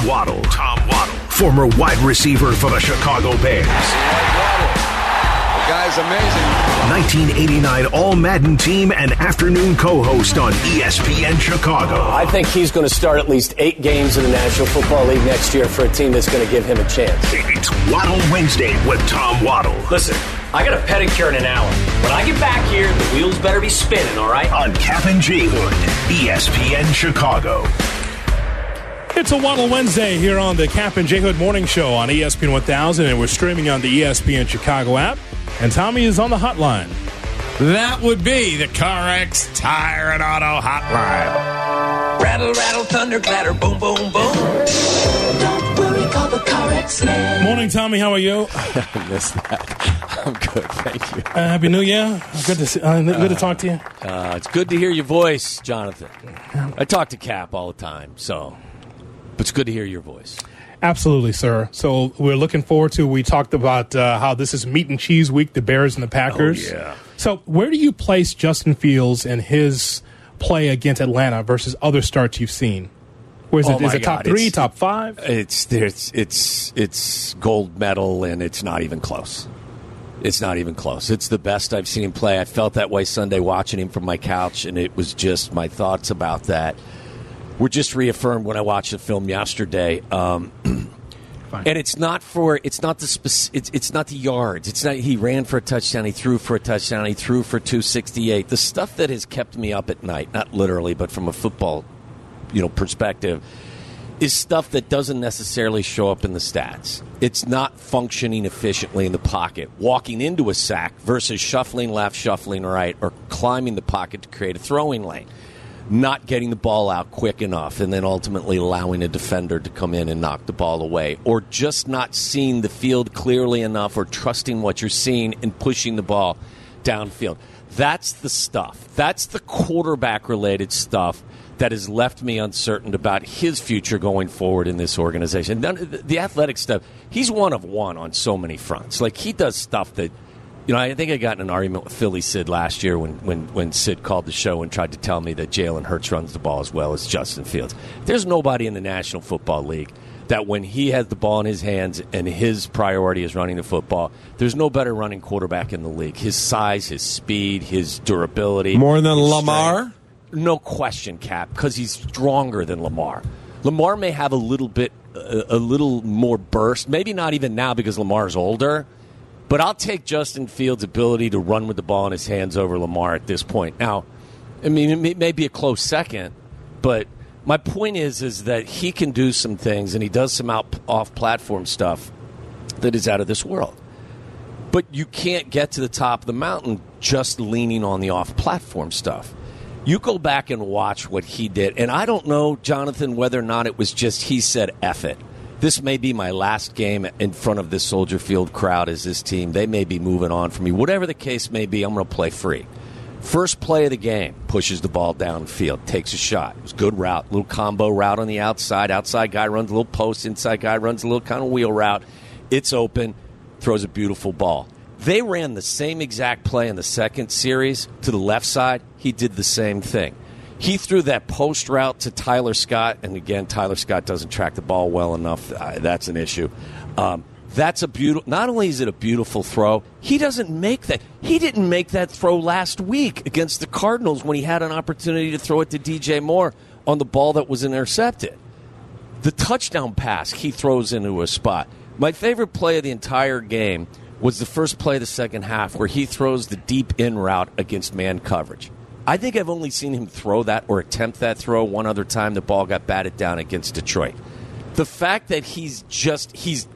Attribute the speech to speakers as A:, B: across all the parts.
A: Tom Waddle. Tom Waddle, former wide receiver for the Chicago Bears.
B: The guy's amazing.
A: 1989 All Madden team and afternoon co-host on E ESPN Chicago.
C: I think he's going to start at least eight games in the National Football League next year for a team that's going to give him a chance.
A: It's Waddle Wednesday with Tom Waddle
D: Listen, I got a pedicure in an hour. When I get back here, the wheels better be spinning, all right?
A: on Kap and J Hood, ESPN Chicago.
E: It's a Waddle Wednesday here on the Kap and J Hood Morning Show on ESPN 1000, and we're streaming on the ESPN Chicago app. And Tommy is on the hotline.
F: That would be the CarX Tire and Auto Hotline.
D: Rattle, rattle, thunder, clatter, boom, boom, boom.
G: Don't worry, call the CarX man.
E: Morning, Tommy. How are you?
C: I missed that. I'm good, thank you.
E: Uh, Happy New Year. Good to see, uh, good to talk to you.
C: Uh, it's good to hear your voice, Jonathan. I talk to Kap all the time, so but it's good to hear your voice.
E: Absolutely, sir. So we're looking forward to. We talked about uh, how this is meat and cheese week, the Bears and the Packers.
C: Oh, yeah.
E: So where do you place Justin Fields and his play against Atlanta versus other starts you've seen? Where is
C: Oh
E: it? Is it top
C: God,
E: three,
C: it's-
E: top five?
C: It's it's it's it's gold medal, and it's not even close. It's not even close. It's the best I've seen him play. I felt that way Sunday watching him from my couch, and it was just my thoughts about that were just reaffirmed when I watched the film yesterday. Um, and it's not for it's not the spec- it's it's not the yards. It's not he ran for a touchdown, he threw for a touchdown, he threw for 268. The stuff that has kept me up at night, not literally, but from a football, you know, perspective is stuff that doesn't necessarily show up in the stats. It's not functioning efficiently in the pocket, walking into a sack versus shuffling left, shuffling right, or climbing the pocket to create a throwing lane. Not getting the ball out quick enough, and then ultimately allowing a defender to come in and knock the ball away, or just not seeing the field clearly enough, or trusting what you're seeing and pushing the ball downfield. That's the stuff. That's the quarterback related stuff that has left me uncertain about his future going forward in this organization. The athletic stuff, he's one of one on so many fronts. Like he does stuff that, you know, I think I got in an argument with Philly Sid last year when, when, when Sid called the show and tried to tell me that Jalen Hurts runs the ball as well as Justin Fields. There's nobody in the National Football League that when he has the ball in his hands and his priority is running the football, there's no better running quarterback in the league. His size, his speed, his durability.
F: More than Lamar?
C: strength. No question, Kap, because he's stronger than Lamar. Lamar may have a little bit, uh, a little more burst. Maybe not even now because Lamar's older. But I'll take Justin Fields' ability to run with the ball in his hands over Lamar at this point. Now, I mean, it may, be a close second, but my point is, is that he can do some things, and he does some out off-platform stuff that is out of this world. But you can't get to the top of the mountain just leaning on the off-platform stuff. You go back and watch what he did, and I don't know, Jonathan, whether or not it was just he said "eff it." This may be my last game in front of this Soldier Field crowd as this team. They may be moving on from me. Whatever the case may be, I'm going to play free. First play of the game, pushes the ball downfield, takes a shot. It was good route, little combo route on the outside. Outside guy runs a little post, inside guy runs a little kind of wheel route. It's open, throws a beautiful ball. They ran the same exact play in the second series to the left side. He did the same thing. He threw that post route to Tyler Scott, and again, Tyler Scott doesn't track the ball well enough. Uh, that's an issue. Um, that's a beautiful. Not only is it a beautiful throw, he doesn't make that. He didn't make that throw last week against the Cardinals when he had an opportunity to throw it to DJ Moore on the ball that was intercepted. The touchdown pass he throws into a spot. My favorite play of the entire game was the first play of the second half where he throws the deep in route against man coverage. I think I've only seen him throw that or attempt that throw one other time the ball got batted down against Detroit. The fact that he's just he's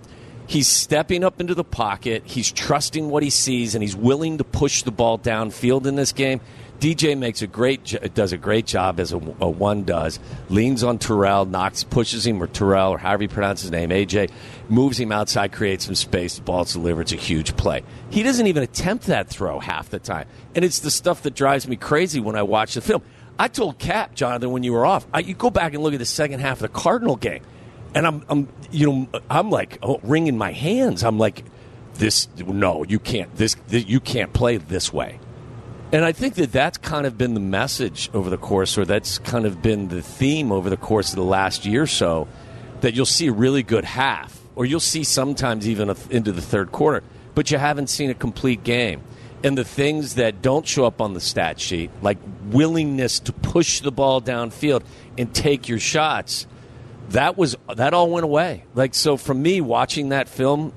C: he's stepping up into the pocket, he's trusting what he sees and he's willing to push the ball downfield in this game. DJ makes a great does a great job as a, a one does. Leans on Terrell, knocks, pushes him or Terrell or however you pronounce his name, AJ, moves him outside, creates some space. The ball's delivered. It's a huge play. He doesn't even attempt that throw half the time, and it's the stuff that drives me crazy when I watch the film. I told Kap Jonathan when you were off, I, you go back and look at the second half of the Cardinal game, and I'm, I'm you know I'm like oh, wringing my hands. I'm like, this no, you can't. This, this you can't play this way. And I think that that's kind of been the message over the course, or that's kind of been the theme over the course of the last year or so, that you'll see a really good half, or you'll see sometimes even a, into the third quarter, but you haven't seen a complete game. And the things that don't show up on the stat sheet, like willingness to push the ball downfield and take your shots, that was that all went away. Like so, for me, watching that film,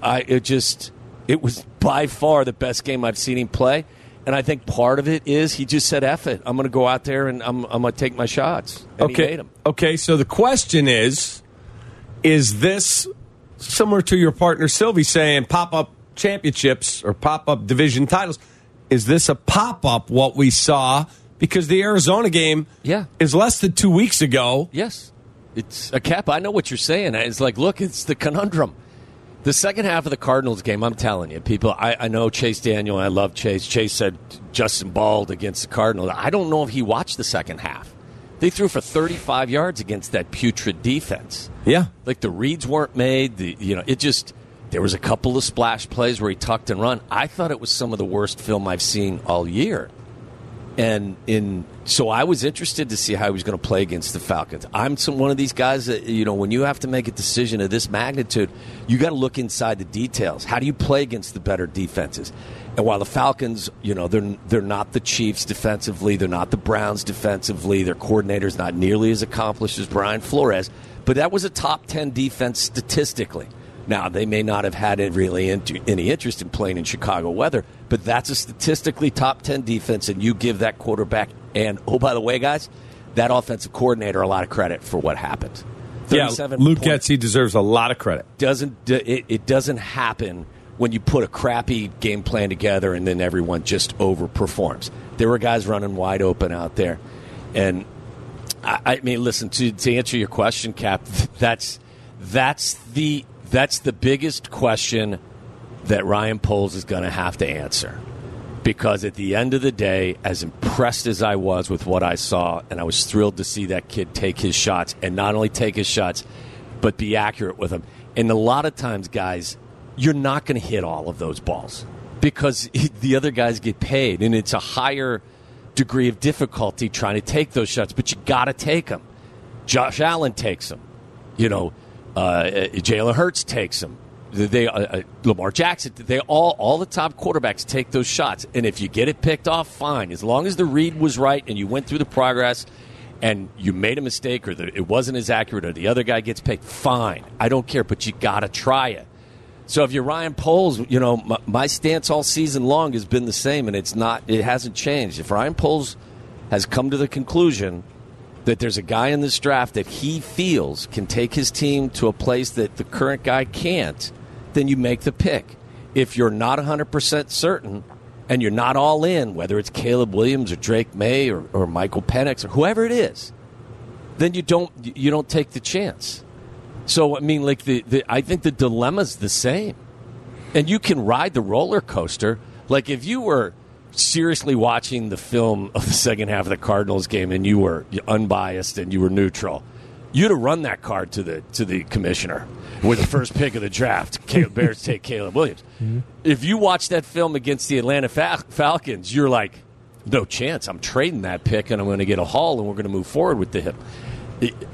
C: I it just it was by far the best game I've seen him play. And I think part of it is he just said, "F it, I'm going to go out there and I'm, I'm going to take my shots." And
H: okay. Okay. So the question is, is this similar to your partner Sylvie saying pop up championships or pop up division titles? Is this a pop up what we saw? Because the Arizona game
C: Yeah.
H: is less than two weeks ago.
C: Yes, it's a cap. I know what you're saying. It's like, look, it's the conundrum. The second half of the Cardinals game, I'm telling you, people. I, I know Chase Daniel. I love Chase. Chase said Justin Bald against the Cardinals. I don't know if he watched the second half. They threw for 35 yards against that putrid defense.
H: Yeah.
C: Like the reads weren't made. The you know it just there was a couple of splash plays where he tucked and run. I thought it was some of the worst film I've seen all year. And in so I was interested to see how he was going to play against the Falcons. I'm some, one of these guys that you know when you have to make a decision of this magnitude, you got to look inside the details. How do you play against the better defenses? And while the Falcons, you know, they're they're not the Chiefs defensively, they're not the Browns defensively. Their coordinator's not nearly as accomplished as Brian Flores, but that was a top ten defense statistically. Now, they may not have had really into, any interest in playing in Chicago weather, but that's a statistically top 10 defense, and you give that quarterback, and oh, by the way, guys, that offensive coordinator a lot of credit for what happened.
H: Yeah. Luke
C: points
H: Getsy deserves a lot of credit.
C: doesn't it, it doesn't happen when you put a crappy game plan together and then everyone just overperforms. There were guys running wide open out there, and I, I mean, listen to to answer your question, Kap. That's that's the that's the biggest question that Ryan Poles is going to have to answer. Because at the end of the day, as impressed as I was with what I saw, and I was thrilled to see that kid take his shots, and not only take his shots, but be accurate with them. And a lot of times, guys, you're not going to hit all of those balls because the other guys get paid, and it's a higher degree of difficulty trying to take those shots, but you got to take them. Josh Allen takes them. You know, uh, Jalen Hurts takes them. They, uh, uh, Lamar Jackson, they all, all the top quarterbacks take those shots. And if you get it picked off, fine. As long as the read was right and you went through the progress and you made a mistake or the, it wasn't as accurate or the other guy gets picked, fine. I don't care, but you got to try it. So if you're Ryan Poles, you know my, my stance all season long has been the same, and it's not. It hasn't changed. If Ryan Poles has come to the conclusion that there's a guy in this draft that he feels can take his team to a place that the current guy can't, then you make the pick. If you're not 100% certain and you're not all in, whether it's Caleb Williams or Drake Maye or, or Michael Penix or whoever it is, then you don't you don't take the chance. So I mean, like the, the I think the dilemma's the same, and you can ride the roller coaster. Like if you were seriously watching the film of the second half of the Cardinals game and you were unbiased and you were neutral, you'd have run that card to the to the commissioner with the first pick of the draft. Caleb Bears take Caleb Williams. If you watch that film against the Atlanta Fal- Falcons, you're like, no chance. I'm trading that pick and I'm going to get a haul and we're going to move forward with the hip.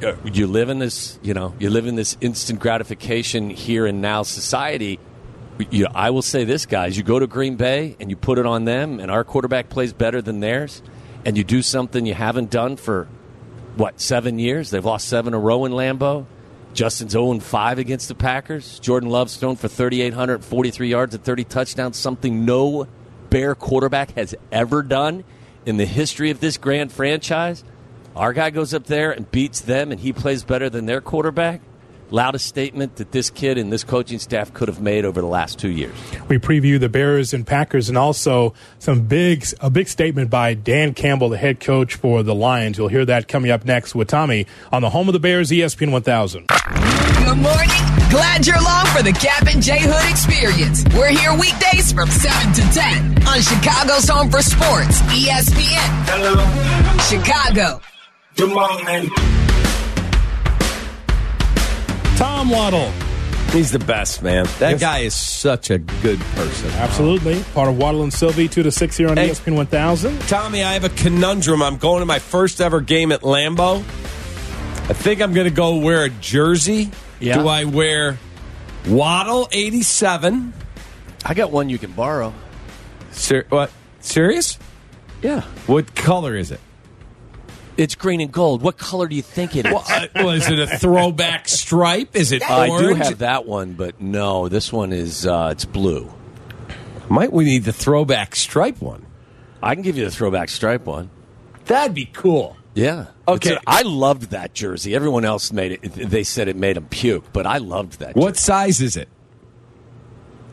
C: Uh, You live in this, you know, you live in this instant gratification here and now society. You know, I will say this, guys. You go to Green Bay and you put it on them, and our quarterback plays better than theirs, and you do something you haven't done for what seven years? They've lost seven in a row in Lambeau. Justin's 0 5 against the Packers. Jordan Love's thrown for 3,843 yards and 30 touchdowns, something no Bear quarterback has ever done in the history of this grand franchise. Our guy goes up there and beats them, and he plays better than their quarterback. Loudest statement that this kid and this coaching staff could have made over the last two years.
E: We preview the Bears and Packers, and also some big a big statement by Dan Campbell, the head coach for the Lions. You'll hear that coming up next with Tommy on the home of the Bears, ESPN 1000.
I: Good morning. Glad you're along for the Kap and J Hood experience. We're here weekdays from 7 to 10 on Chicago's Home for Sports, ESPN. Hello. Chicago.
J: Good morning.
E: Tom Waddle.
H: He's the best, man. That
E: Yes.
H: guy is such a good person.
E: Absolutely. Part of Waddle and Sylvie, 2 to 6 here on
H: Hey.
E: ESPN 1000.
H: Tommy, I have a conundrum. I'm going to my first ever game at Lambeau. I think I'm going to go wear a jersey.
C: Yeah.
H: Do I wear Waddle 87?
C: I got one you can borrow.
H: Ser- what? Serious?
C: Yeah.
H: What color is it?
C: It's green and gold. What color do you think it is?
H: Well, uh, well, is it a throwback stripe? Is it
C: I do have that one, but no, this one is uh, it's blue.
H: Might we need the throwback stripe one?
C: I can give you the throwback stripe one.
H: That'd be cool.
C: Yeah.
H: Okay.
C: A- I loved that jersey. Everyone else made it. They said it made them puke, but I loved that.
H: What
C: jersey.
H: size is it?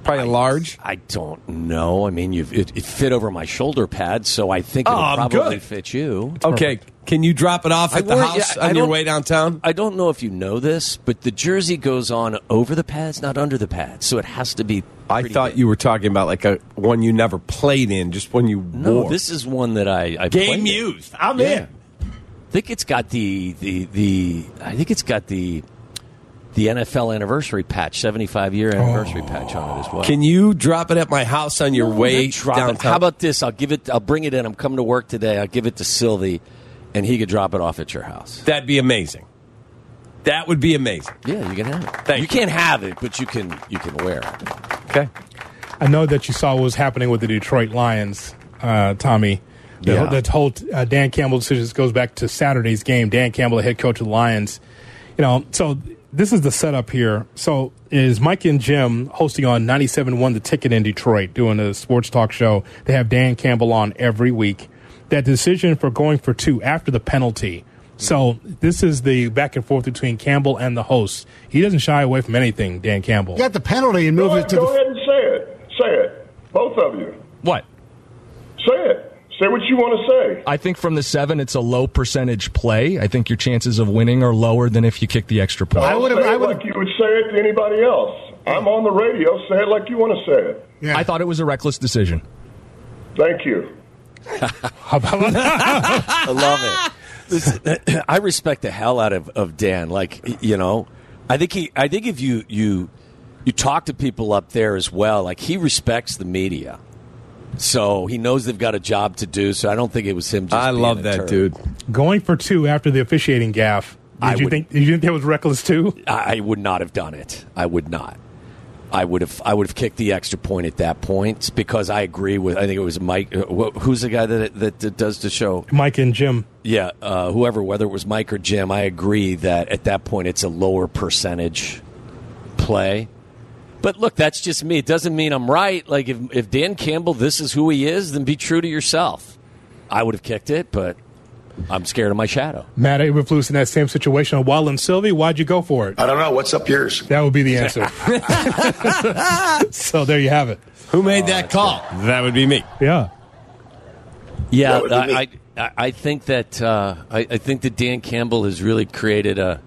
H: Probably a large.
C: I don't know. I mean, you've, it, it fit over my shoulder pad, so I think it'll
H: Oh,
C: probably
H: good.
C: fit you.
H: Okay, can you drop it off
C: I
H: at the
C: worry-
H: house
C: yeah, I
H: on your way downtown?
C: I don't know if you know this, but the jersey goes on over the pads, not under the pads, so it has to be.
H: I thought
C: big.
H: you were talking about like a one you never played in, just one you
C: No,
H: wore.
C: this is one that I, I
H: game
C: played in.
H: used. I'm
C: Yeah.
H: in.
C: I think it's got the the the. I think it's got the the NFL anniversary patch, seventy five year anniversary oh. patch on it as well.
H: Can you drop it at my house on your
C: No,
H: way
C: not it.
H: downtown?
C: How about this? I'll give it. I'll bring it in. I'm coming to work today. I'll give it to Sylvie, and he could drop it off at your house.
H: That'd be amazing. That would be amazing.
C: Yeah, you can have it.
H: Thank
C: you
H: you.
C: can't have it, but you can. You can wear it.
H: Okay.
E: I know that you saw what was happening with the Detroit Lions, uh, Tommy. The,
C: Yeah.
E: the whole uh, Dan Campbell decision goes back to Saturday's game. Dan Campbell, the head coach of the Lions. You know, so this is the setup here. So is Mike and Jim hosting on 97.1 The Ticket in Detroit, doing a sports talk show. They have Dan Campbell on every week. That decision for going for two after the penalty. So this is the back and forth between Campbell and the host. He doesn't shy away from anything, Dan Campbell.
J: got the penalty and move
K: Go,
J: it to
K: go
J: the.
K: ahead and say it. Say it. Both of you.
L: What?
K: Say it. Say what you want to say.
L: I think from the seven, it's a low percentage play. I think your chances of winning are lower than if you kick the extra point.
J: I would've-
K: say
J: I
K: it
J: would've-
K: like you would say it to anybody else. I'm on the radio. Say it like you want to say it.
J: Yeah.
L: I thought it was a reckless decision.
K: Thank you.
C: I love it. Listen, I respect the hell out of, of Dan. Like you know, I think he. I think if you you you talk to people up there as well, like he respects the media. So he knows they've got a job to do. So I don't think it was him. Just
H: I
C: being
H: love
C: a
H: that
C: turd.
H: dude.
E: Going for two after the officiating gaff. Did
C: I
E: you
C: would-
E: think? Did you think that was reckless too?
C: I, I would not have done it. I would not. I would have. I would have kicked the extra point at that point because I agree with. I think it was Mike. Uh, who's the guy that, that that does the show?
E: Mike and Jim.
C: Yeah, uh, whoever, whether it was Mike or Jim, I agree that at that point it's a lower percentage play. But look, that's just me. It doesn't mean I'm right. Like if if Dan Campbell, this is who he is, then be true to yourself. I would have kicked it, but I'm scared of my shadow.
E: Matt Eberflus in that same situation. Wall and Sylvie, why'd you go for it?
B: I don't know. What's up yours?
E: That would be the answer. so there you have it.
H: Who made that call? That would be me.
E: Yeah.
C: Yeah,
B: That would be
C: I. I I I think that uh, I, I think that Dan Campbell has really created a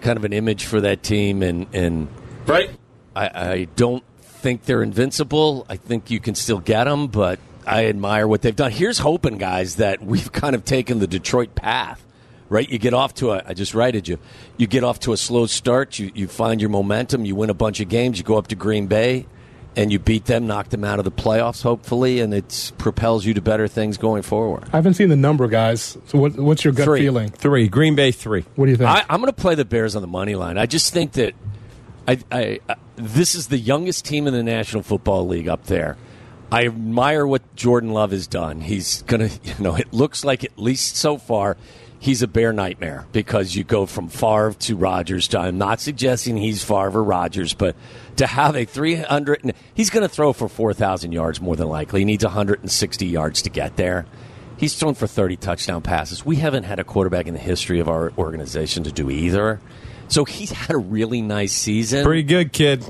C: kind of an image for that team, and and
B: Right?
C: I, I don't think they're invincible. I think you can still get them, but I admire what they've done. Here's hoping, guys, that we've kind of taken the Detroit path. Right, you get off to a. I just righted you. You get off to a slow start. You you find your momentum. You win a bunch of games. You go up to Green Bay, and you beat them, knock them out of the playoffs, hopefully, and it propels you to better things going forward.
E: I haven't seen the number, guys. So what, what's your gut
C: Three.
E: feeling?
H: Three. Green Bay three.
E: What do you think?
C: I, I'm going to play the Bears on the money line. I just think that I, I, uh, this is the youngest team in the National Football League up there. I admire what Jordan Love has done. He's going to, you know, it looks like at least so far he's a bear nightmare because you go from Favre to Rodgers. I'm not suggesting he's Favre or Rodgers, but to have a 300, he's going to throw for 4,000 yards more than likely. He needs 160 yards to get there. He's thrown for 30 touchdown passes. We haven't had a quarterback in the history of our organization to do either. So he's had a really nice season.
H: Pretty good, kid.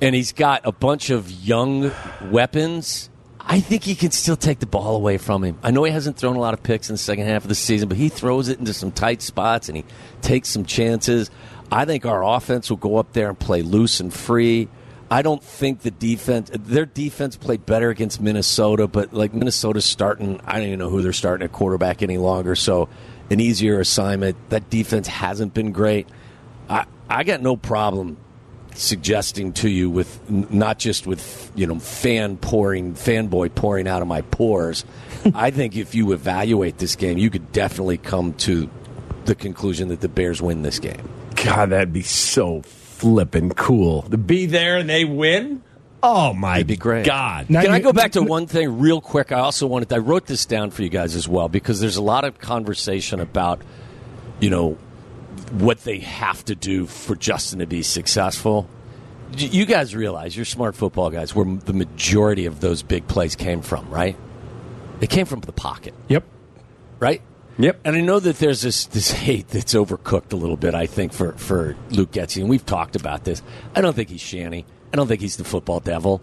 C: And he's got a bunch of young weapons. I think he can still take the ball away from him. I know he hasn't thrown a lot of picks in the second half of the season, but he throws it into some tight spots and he takes some chances. I think our offense will go up there and play loose and free. I don't think the defense, their defense played better against Minnesota, but like Minnesota's starting, I don't even know who they're starting at quarterback any longer. So an easier assignment. That defense hasn't been great. I, I got no problem suggesting to you with not just with you know fan pouring fanboy pouring out of my pores i think if you evaluate this game you could definitely come to the conclusion that the Bears win this game.
H: God, that'd be so flippin' cool to be there and they win. Oh my
C: It'd be great.
H: God!
E: Now
C: Can I go back to one thing real quick? I also wanted I wrote this down for you guys as well because there's a lot of conversation about you know what they have to do for Justin to be successful. You guys realize you're smart football guys where the majority of those big plays came from, right? They came from the pocket,
E: Yep.
C: right?
H: Yep.
C: And I know that there's this, this hate that's overcooked a little bit, I think, for, for Luke Getsy, and we've talked about this. I don't think he's Shanny. I don't think he's the football devil.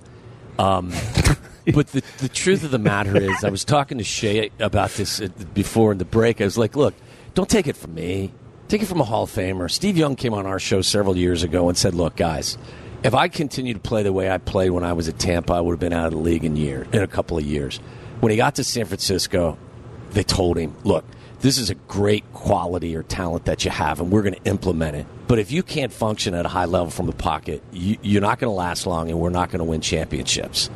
C: Um, but the, the truth of the matter is, I was talking to Shay about this before in the break. I was like, look, don't take it from me. Take it from a Hall of Famer. Steve Young came on our show several years ago and said, look, guys, if I continued to play the way I played when I was at Tampa, I would have been out of the league in year in a couple of years. When he got to San Francisco, they told him, look, this is a great quality or talent that you have, and we're going to implement it. But if you can't function at a high level from the pocket, you, you're not going to last long, and we're not going to win championships.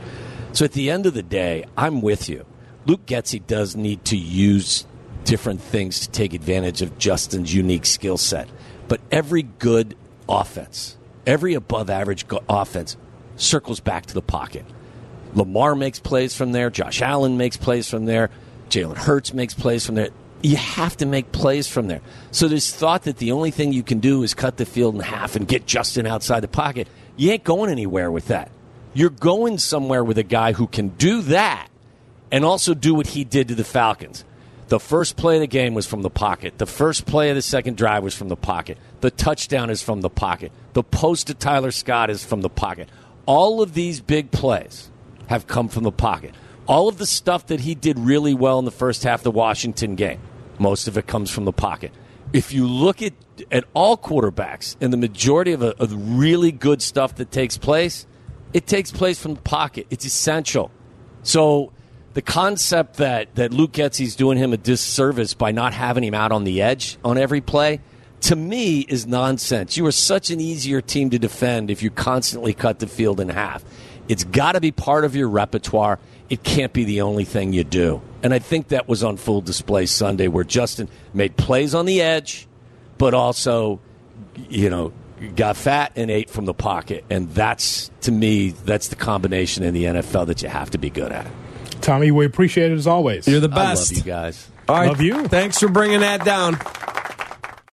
C: So at the end of the day, I'm with you. Luke Getsy does need to use different things to take advantage of Justin's unique skill set. But every good offense, every above average go- offense, circles back to the pocket. Lamar makes plays from there. Josh Allen makes plays from there. Jalen Hurts makes plays from there. You have to make plays from there. So this thought that the only thing you can do is cut the field in half and get Justin outside the pocket, you ain't going anywhere with that. You're going somewhere with a guy who can do that and also do what he did to the Falcons. The first play of the game was from the pocket. The first play of the second drive was from the pocket. The touchdown is from the pocket. The post to Tyler Scott is from the pocket. All of these big plays have come from the pocket. All of the stuff that he did really well in the first half of the Washington game, most of it comes from the pocket. If you look at, at all quarterbacks and the majority of, a, of really good stuff that takes place, it takes place from the pocket. It's essential. So the concept that, that Luke Getsy's doing him a disservice by not having him out on the edge on every play, to me, is nonsense. You are such an easier team to defend if you constantly cut the field in half. It's got to be part of your repertoire. It can't be the only thing you do. And I think that was on full display Sunday where Justin made plays on the edge, but also, you know, got fat and ate from the pocket. And that's, to me, that's the combination in the NFL that you have to be good at.
E: Tommy, we appreciate it as always.
H: You're the
C: I love
H: best.
C: you guys.
H: All right.
E: Love you.
H: Thanks for bringing that down.